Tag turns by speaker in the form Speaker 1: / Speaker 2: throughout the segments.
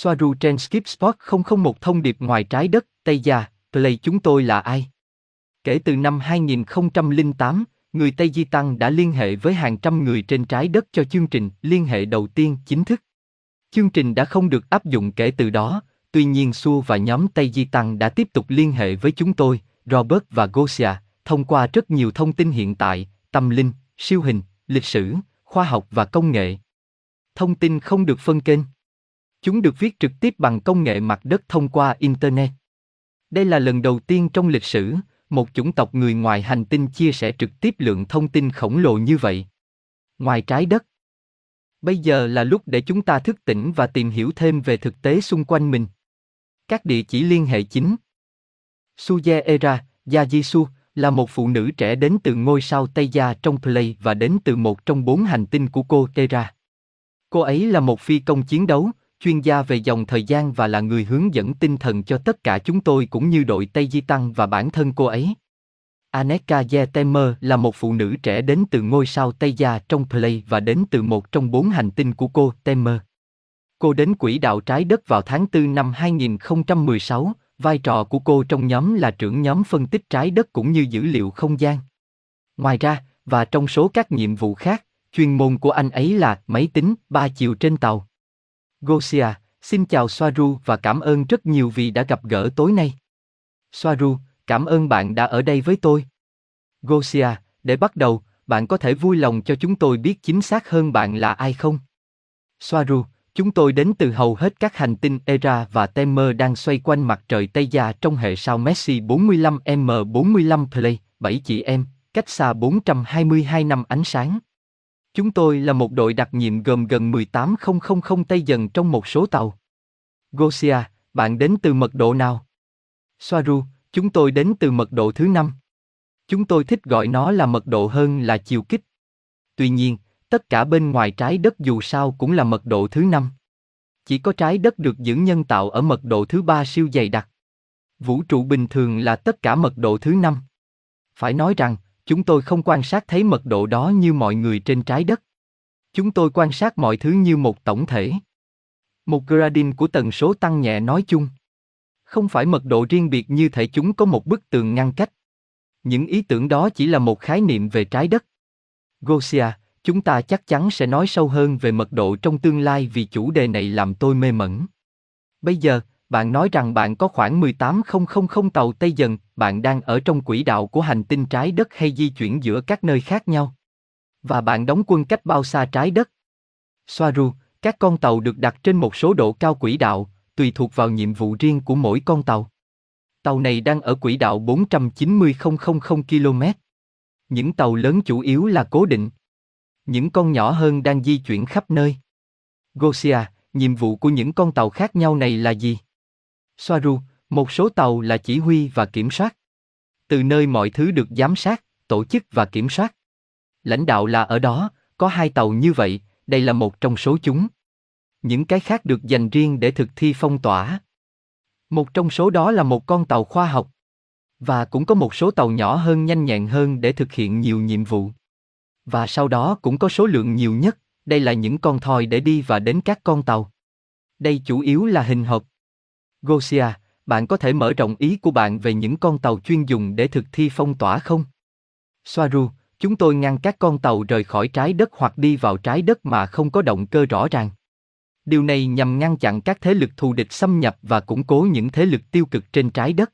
Speaker 1: Soaru trên Skip Spot 001 thông điệp ngoài trái đất, Tây Gia, Play chúng tôi là ai? Kể từ năm 2008, người Tây Di Tăng đã liên hệ với hàng trăm người trên trái đất cho chương trình liên hệ đầu tiên chính thức. Chương trình đã không được áp dụng kể từ đó, tuy nhiên Su và nhóm Tây Di Tăng đã tiếp tục liên hệ với chúng tôi, Robert và Gosia, thông qua rất nhiều thông tin hiện tại, tâm linh, siêu hình, lịch sử, khoa học và công nghệ. Thông tin không được phân kênh. Chúng được viết trực tiếp bằng công nghệ mặt đất thông qua Internet. Đây là lần đầu tiên trong lịch sử, một chủng tộc người ngoài hành tinh chia sẻ trực tiếp lượng thông tin khổng lồ như vậy. Ngoài trái đất. Bây giờ là lúc để chúng ta thức tỉnh và tìm hiểu thêm về thực tế xung quanh mình. Các địa chỉ liên hệ chính. Suje Era, Yajisu, là một phụ nữ trẻ đến từ ngôi sao Tây Gia trong Play và đến từ một trong bốn hành tinh của cô Tera. Cô ấy là một phi công chiến đấu, chuyên gia về dòng thời gian và là người hướng dẫn tinh thần cho tất cả chúng tôi cũng như đội Tây Di Tăng và bản thân cô ấy. Aneka Yetemer là một phụ nữ trẻ đến từ ngôi sao Tây Gia trong Play và đến từ một trong bốn hành tinh của cô, Temer. Cô đến quỹ đạo trái đất vào tháng 4 năm 2016, vai trò của cô trong nhóm là trưởng nhóm phân tích trái đất cũng như dữ liệu không gian. Ngoài ra, và trong số các nhiệm vụ khác, chuyên môn của anh ấy là máy tính ba chiều trên tàu. Gosia, xin chào Soaru và cảm ơn rất nhiều vì đã gặp gỡ tối nay. Soaru, cảm ơn bạn đã ở đây với tôi. Gosia, để bắt đầu, bạn có thể vui lòng cho chúng tôi biết chính xác hơn bạn là ai không? Soaru, chúng tôi đến từ hầu hết các hành tinh Era và Temer đang xoay quanh mặt trời Tây Gia trong hệ sao Messi 45M45 Play, 7 chị em, cách xa 422 năm ánh sáng. Chúng tôi là một đội đặc nhiệm gồm gần 18.000 Tây dần trong một số tàu. Gosia, bạn đến từ mật độ nào? Soaru, chúng tôi đến từ mật độ thứ năm. Chúng tôi thích gọi nó là mật độ hơn là chiều kích. Tuy nhiên, tất cả bên ngoài trái đất dù sao cũng là mật độ thứ năm. Chỉ có trái đất được giữ nhân tạo ở mật độ thứ ba siêu dày đặc. Vũ trụ bình thường là tất cả mật độ thứ năm. Phải nói rằng, chúng tôi không quan sát thấy mật độ đó như mọi người trên trái đất. Chúng tôi quan sát mọi thứ như một tổng thể. Một gradin của tần số tăng nhẹ nói chung. Không phải mật độ riêng biệt như thể chúng có một bức tường ngăn cách. Những ý tưởng đó chỉ là một khái niệm về trái đất. Gosia, chúng ta chắc chắn sẽ nói sâu hơn về mật độ trong tương lai vì chủ đề này làm tôi mê mẩn. Bây giờ, bạn nói rằng bạn có khoảng 18.000 tàu Tây dần, bạn đang ở trong quỹ đạo của hành tinh trái đất hay di chuyển giữa các nơi khác nhau. Và bạn đóng quân cách bao xa trái đất? Soaru, các con tàu được đặt trên một số độ cao quỹ đạo, tùy thuộc vào nhiệm vụ riêng của mỗi con tàu. Tàu này đang ở quỹ đạo 490.000 km. Những tàu lớn chủ yếu là cố định. Những con nhỏ hơn đang di chuyển khắp nơi. Gosia, nhiệm vụ của những con tàu khác nhau này là gì? Soaru, một số tàu là chỉ huy và kiểm soát. Từ nơi mọi thứ được giám sát, tổ chức và kiểm soát. Lãnh đạo là ở đó, có hai tàu như vậy, đây là một trong số chúng. Những cái khác được dành riêng để thực thi phong tỏa. Một trong số đó là một con tàu khoa học. Và cũng có một số tàu nhỏ hơn nhanh nhẹn hơn để thực hiện nhiều nhiệm vụ. Và sau đó cũng có số lượng nhiều nhất, đây là những con thoi để đi và đến các con tàu. Đây chủ yếu là hình hộp. Gosia, bạn có thể mở rộng ý của bạn về những con tàu chuyên dùng để thực thi phong tỏa không? Soaru, chúng tôi ngăn các con tàu rời khỏi trái đất hoặc đi vào trái đất mà không có động cơ rõ ràng. Điều này nhằm ngăn chặn các thế lực thù địch xâm nhập và củng cố những thế lực tiêu cực trên trái đất.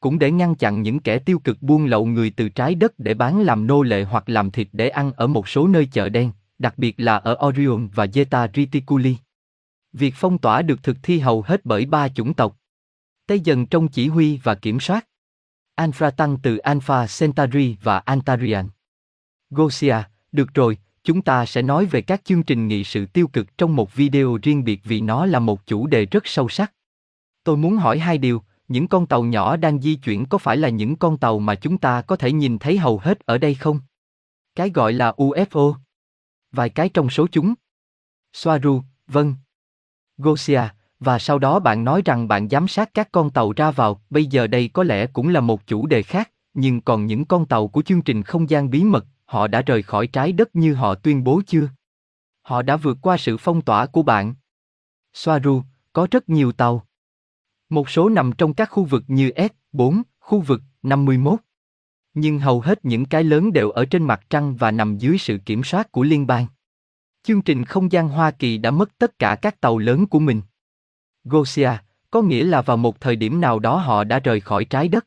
Speaker 1: Cũng để ngăn chặn những kẻ tiêu cực buôn lậu người từ trái đất để bán làm nô lệ hoặc làm thịt để ăn ở một số nơi chợ đen, đặc biệt là ở Orion và Zeta Reticuli. Việc phong tỏa được thực thi hầu hết bởi ba chủng tộc. Tây dần trong chỉ huy và kiểm soát. Alpha tăng từ Alpha Centauri và Antarian. Gosia, được rồi, chúng ta sẽ nói về các chương trình nghị sự tiêu cực trong một video riêng biệt vì nó là một chủ đề rất sâu sắc. Tôi muốn hỏi hai điều, những con tàu nhỏ đang di chuyển có phải là những con tàu mà chúng ta có thể nhìn thấy hầu hết ở đây không? Cái gọi là UFO. Vài cái trong số chúng. Soaru, vâng, Gosia, và sau đó bạn nói rằng bạn giám sát các con tàu ra vào, bây giờ đây có lẽ cũng là một chủ đề khác, nhưng còn những con tàu của chương trình không gian bí mật, họ đã rời khỏi trái đất như họ tuyên bố chưa? Họ đã vượt qua sự phong tỏa của bạn. Soaru, Có rất nhiều tàu. Một số nằm trong các khu vực như S4, khu vực 51. Nhưng hầu hết những cái lớn đều ở trên mặt trăng và nằm dưới sự kiểm soát của liên bang. Chương trình không gian Hoa Kỳ đã mất tất cả các tàu lớn của mình. Gosia, có nghĩa là vào một thời điểm nào đó họ đã rời khỏi trái đất.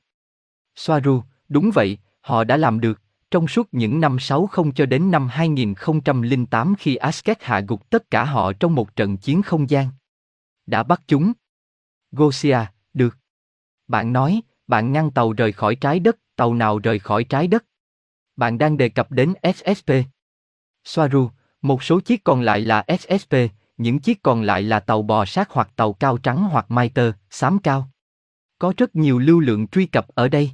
Speaker 1: Soaru, đúng vậy, họ đã làm được, trong suốt những năm 60 cho đến năm 2008 khi Asket hạ gục tất cả họ trong một trận chiến không gian. Đã bắt chúng. Gosia, được. Bạn nói, bạn ngăn tàu rời khỏi trái đất, tàu nào rời khỏi trái đất? Bạn đang đề cập đến SSP. Soaru, một số chiếc còn lại là SSP, những chiếc còn lại là tàu bò sát hoặc tàu cao trắng hoặc Mitre, xám cao. Có rất nhiều lưu lượng truy cập ở đây.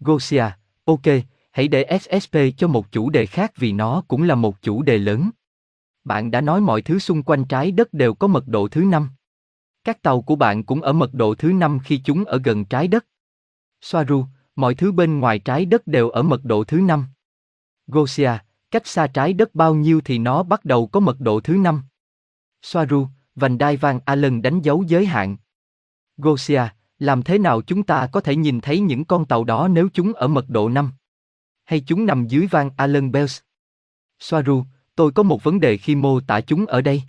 Speaker 1: Gosia, ok, hãy để SSP cho một chủ đề khác vì nó cũng là một chủ đề lớn. Bạn đã nói mọi thứ xung quanh trái đất đều có mật độ thứ năm. Các tàu của bạn cũng ở mật độ thứ năm khi chúng ở gần trái đất. Soaru, mọi thứ bên ngoài trái đất đều ở mật độ thứ năm. Gosia, cách xa trái đất bao nhiêu thì nó bắt đầu có mật độ thứ năm. Soaru, vành đai vàng Allen đánh dấu giới hạn. Gosia, làm thế nào chúng ta có thể nhìn thấy những con tàu đó nếu chúng ở mật độ 5? Hay chúng nằm dưới vang Allen Bells? Soaru, tôi có một vấn đề khi mô tả chúng ở đây.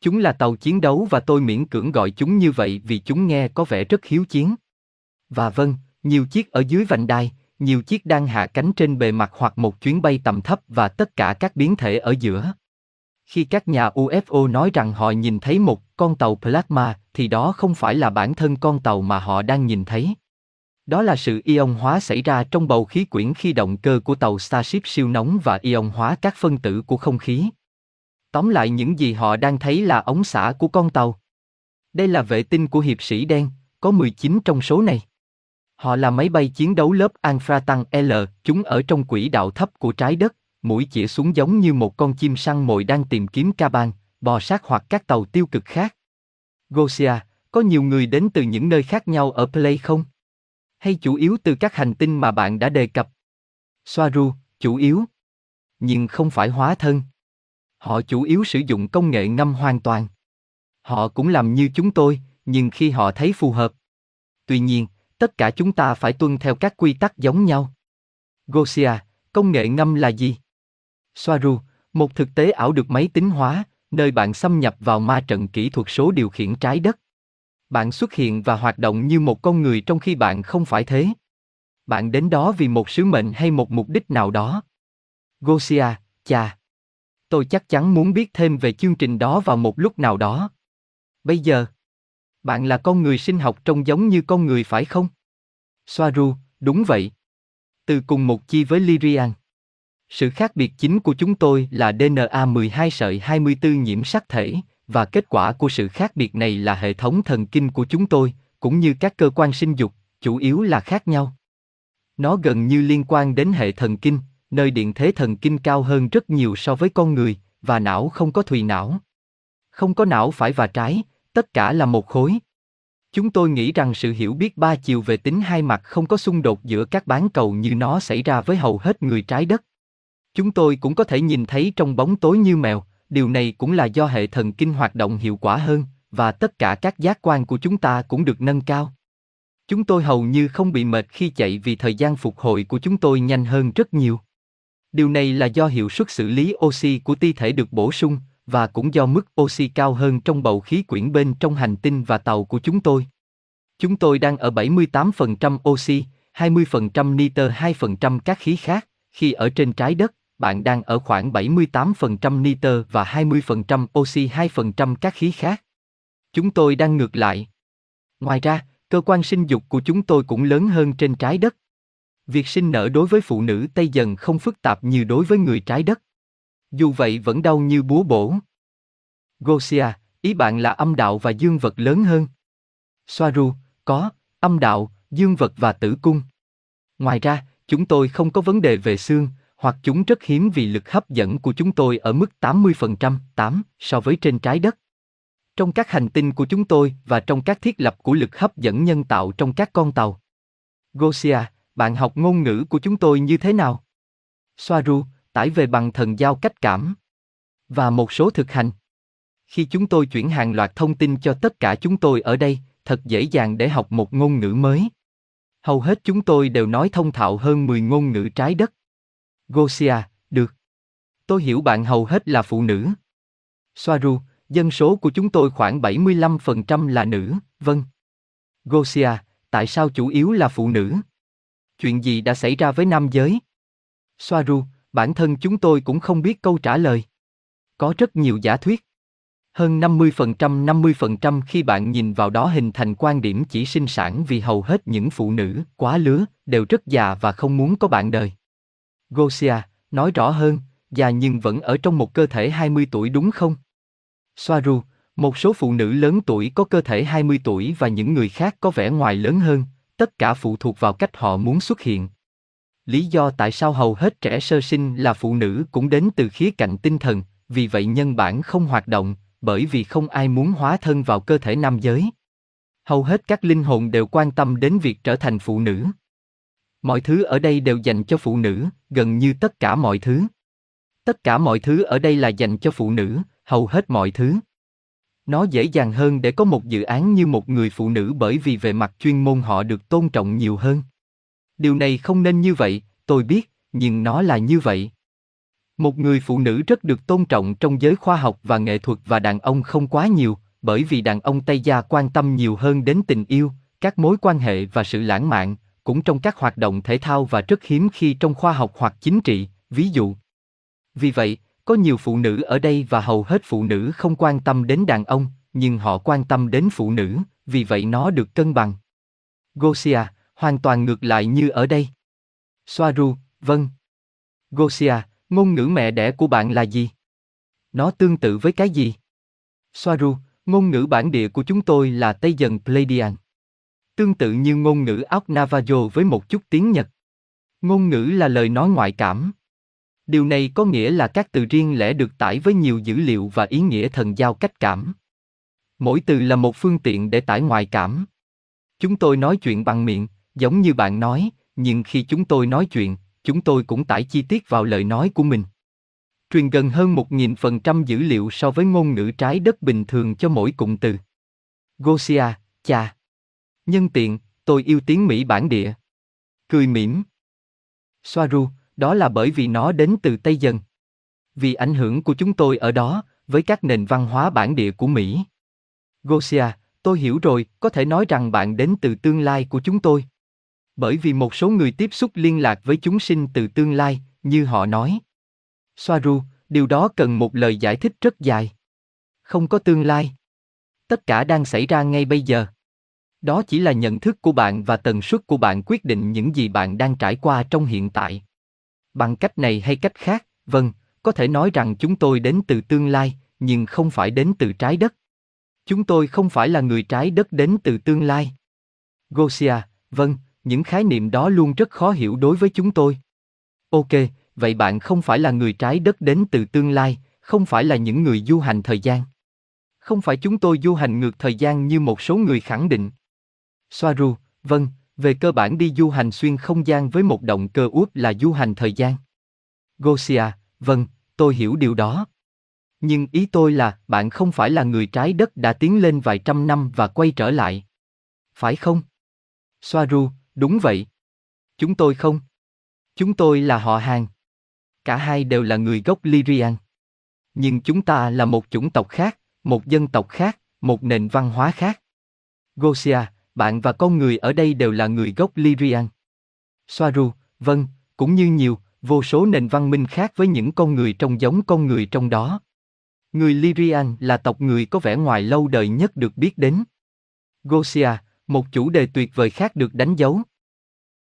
Speaker 1: Chúng là tàu chiến đấu và tôi miễn cưỡng gọi chúng như vậy vì chúng nghe có vẻ rất hiếu chiến. Và vâng, nhiều chiếc ở dưới vành đai, nhiều chiếc đang hạ cánh trên bề mặt hoặc một chuyến bay tầm thấp và tất cả các biến thể ở giữa. Khi các nhà UFO nói rằng họ nhìn thấy một con tàu plasma, thì đó không phải là bản thân con tàu mà họ đang nhìn thấy. Đó là sự ion hóa xảy ra trong bầu khí quyển khi động cơ của tàu Starship siêu nóng và ion hóa các phân tử của không khí. Tóm lại những gì họ đang thấy là ống xả của con tàu. Đây là vệ tinh của hiệp sĩ đen, có 19 trong số này. Họ là máy bay chiến đấu lớp Alpha Tăng L, chúng ở trong quỹ đạo thấp của trái đất, mũi chĩa xuống giống như một con chim săn mồi đang tìm kiếm ca ban, bò sát hoặc các tàu tiêu cực khác. Gosia, có nhiều người đến từ những nơi khác nhau ở Play không? Hay chủ yếu từ các hành tinh mà bạn đã đề cập? Soaru, chủ yếu. Nhưng không phải hóa thân. Họ chủ yếu sử dụng công nghệ ngâm hoàn toàn. Họ cũng làm như chúng tôi, nhưng khi họ thấy phù hợp. Tuy nhiên, tất cả chúng ta phải tuân theo các quy tắc giống nhau. Gosia, công nghệ ngâm là gì? Soaru, một thực tế ảo được máy tính hóa, nơi bạn xâm nhập vào ma trận kỹ thuật số điều khiển trái đất. Bạn xuất hiện và hoạt động như một con người trong khi bạn không phải thế. Bạn đến đó vì một sứ mệnh hay một mục đích nào đó. Gosia, cha. Tôi chắc chắn muốn biết thêm về chương trình đó vào một lúc nào đó. Bây giờ, bạn là con người sinh học trông giống như con người phải không? Soaru, đúng vậy. Từ cùng một chi với Lyrian. Sự khác biệt chính của chúng tôi là DNA 12 sợi 24 nhiễm sắc thể, và kết quả của sự khác biệt này là hệ thống thần kinh của chúng tôi, cũng như các cơ quan sinh dục, chủ yếu là khác nhau. Nó gần như liên quan đến hệ thần kinh, nơi điện thế thần kinh cao hơn rất nhiều so với con người, và não không có thùy não. Không có não phải và trái, tất cả là một khối. Chúng tôi nghĩ rằng sự hiểu biết ba chiều về tính hai mặt không có xung đột giữa các bán cầu như nó xảy ra với hầu hết người trái đất. Chúng tôi cũng có thể nhìn thấy trong bóng tối như mèo, điều này cũng là do hệ thần kinh hoạt động hiệu quả hơn, và tất cả các giác quan của chúng ta cũng được nâng cao. Chúng tôi hầu như không bị mệt khi chạy vì thời gian phục hồi của chúng tôi nhanh hơn rất nhiều. Điều này là do hiệu suất xử lý oxy của ti thể được bổ sung, và cũng do mức oxy cao hơn trong bầu khí quyển bên trong hành tinh và tàu của chúng tôi. Chúng tôi đang ở 78% oxy, 20% nitơ 2% các khí khác, khi ở trên trái đất, bạn đang ở khoảng 78% nitơ và 20% oxy 2% các khí khác. Chúng tôi đang ngược lại. Ngoài ra, cơ quan sinh dục của chúng tôi cũng lớn hơn trên trái đất. Việc sinh nở đối với phụ nữ Tây dần không phức tạp như đối với người trái đất. Dù vậy vẫn đau như búa bổ. Gosia, ý bạn là âm đạo và dương vật lớn hơn. Soaru, có, âm đạo, dương vật và tử cung. Ngoài ra, chúng tôi không có vấn đề về xương, hoặc chúng rất hiếm vì lực hấp dẫn của chúng tôi ở mức 80%, 8 so với trên trái đất. Trong các hành tinh của chúng tôi và trong các thiết lập của lực hấp dẫn nhân tạo trong các con tàu. Gosia, bạn học ngôn ngữ của chúng tôi như thế nào? Soaru, tải về bằng thần giao cách cảm. Và một số thực hành. Khi chúng tôi chuyển hàng loạt thông tin cho tất cả chúng tôi ở đây, thật dễ dàng để học một ngôn ngữ mới. Hầu hết chúng tôi đều nói thông thạo hơn 10 ngôn ngữ trái đất. Gosia, được. Tôi hiểu bạn hầu hết là phụ nữ. Soaru, dân số của chúng tôi khoảng 75% là nữ, vâng. Gosia, tại sao chủ yếu là phụ nữ? Chuyện gì đã xảy ra với nam giới? Soaru, bản thân chúng tôi cũng không biết câu trả lời. Có rất nhiều giả thuyết. Hơn 50% 50% khi bạn nhìn vào đó hình thành quan điểm chỉ sinh sản vì hầu hết những phụ nữ, quá lứa, đều rất già và không muốn có bạn đời. Gosia, nói rõ hơn, già nhưng vẫn ở trong một cơ thể 20 tuổi đúng không? Soaru, một số phụ nữ lớn tuổi có cơ thể 20 tuổi và những người khác có vẻ ngoài lớn hơn, tất cả phụ thuộc vào cách họ muốn xuất hiện. Lý do tại sao hầu hết trẻ sơ sinh là phụ nữ cũng đến từ khía cạnh tinh thần, vì vậy nhân bản không hoạt động, bởi vì không ai muốn hóa thân vào cơ thể nam giới. Hầu hết các linh hồn đều quan tâm đến việc trở thành phụ nữ. Mọi thứ ở đây đều dành cho phụ nữ, gần như tất cả mọi thứ. Tất cả mọi thứ ở đây là dành cho phụ nữ, hầu hết mọi thứ. Nó dễ dàng hơn để có một dự án như một người phụ nữ bởi vì về mặt chuyên môn họ được tôn trọng nhiều hơn. Điều này không nên như vậy, tôi biết, nhưng nó là như vậy. Một người phụ nữ rất được tôn trọng trong giới khoa học và nghệ thuật và đàn ông không quá nhiều, bởi vì đàn ông Tây Gia quan tâm nhiều hơn đến tình yêu, các mối quan hệ và sự lãng mạn, cũng trong các hoạt động thể thao và rất hiếm khi trong khoa học hoặc chính trị, ví dụ. Vì vậy, có nhiều phụ nữ ở đây và hầu hết phụ nữ không quan tâm đến đàn ông, nhưng họ quan tâm đến phụ nữ, vì vậy nó được cân bằng. Gosia, hoàn toàn ngược lại như ở đây. Soaru, vâng. Gosia, ngôn ngữ mẹ đẻ của bạn là gì? Nó tương tự với cái gì? Soaru, ngôn ngữ bản địa của chúng tôi là Tây dần Pleiadian. Tương tự như ngôn ngữ Óc Navajo với một chút tiếng Nhật. Ngôn ngữ là lời nói ngoại cảm. Điều này có nghĩa là các từ riêng lẻ được tải với nhiều dữ liệu và ý nghĩa thần giao cách cảm. Mỗi từ là một phương tiện để tải ngoại cảm. Chúng tôi nói chuyện bằng miệng, giống như bạn nói, nhưng khi chúng tôi nói chuyện, chúng tôi cũng tải chi tiết vào lời nói của mình. Truyền gần hơn 1.000% dữ liệu so với ngôn ngữ trái đất bình thường cho mỗi cụm từ. Gosia, cha. Nhân tiện, tôi yêu tiếng Mỹ bản địa. Cười mỉm. Soaru, đó là bởi vì nó đến từ Tây Dân. Vì ảnh hưởng của chúng tôi ở đó, với các nền văn hóa bản địa của Mỹ. Gosia, tôi hiểu rồi, có thể nói rằng bạn đến từ tương lai của chúng tôi. Bởi vì một số người tiếp xúc liên lạc với chúng sinh từ tương lai, như họ nói. Soaru, điều đó cần một lời giải thích rất dài. Không có tương lai. Tất cả đang xảy ra ngay bây giờ. Đó chỉ là nhận thức của bạn và tần suất của bạn quyết định những gì bạn đang trải qua trong hiện tại. Bằng cách này hay cách khác, vâng, có thể nói rằng chúng tôi đến từ tương lai, nhưng không phải đến từ trái đất. Chúng tôi không phải là người trái đất đến từ tương lai. Gosia, vâng, những khái niệm đó luôn rất khó hiểu đối với chúng tôi. Ok, vậy bạn không phải là người trái đất đến từ tương lai, không phải là những người du hành thời gian. Không phải chúng tôi du hành ngược thời gian như một số người khẳng định. Soaru, vâng, về cơ bản đi du hành xuyên không gian với một động cơ úp là du hành thời gian. Gosia, vâng, tôi hiểu điều đó. Nhưng ý tôi là bạn không phải là người trái đất đã tiến lên vài trăm năm và quay trở lại. Phải không? Soaru, đúng vậy. Chúng tôi không. Chúng tôi là họ hàng. Cả hai đều là người gốc Lyrian. Nhưng chúng ta là một chủng tộc khác, một dân tộc khác, một nền văn hóa khác. Gosia, bạn và con người ở đây đều là người gốc Lyrian. Soaru, vâng, cũng như nhiều, vô số nền văn minh khác với những con người trông giống con người trong đó. Người Lyrian là tộc người có vẻ ngoài lâu đời nhất được biết đến. Gosia, một chủ đề tuyệt vời khác được đánh dấu,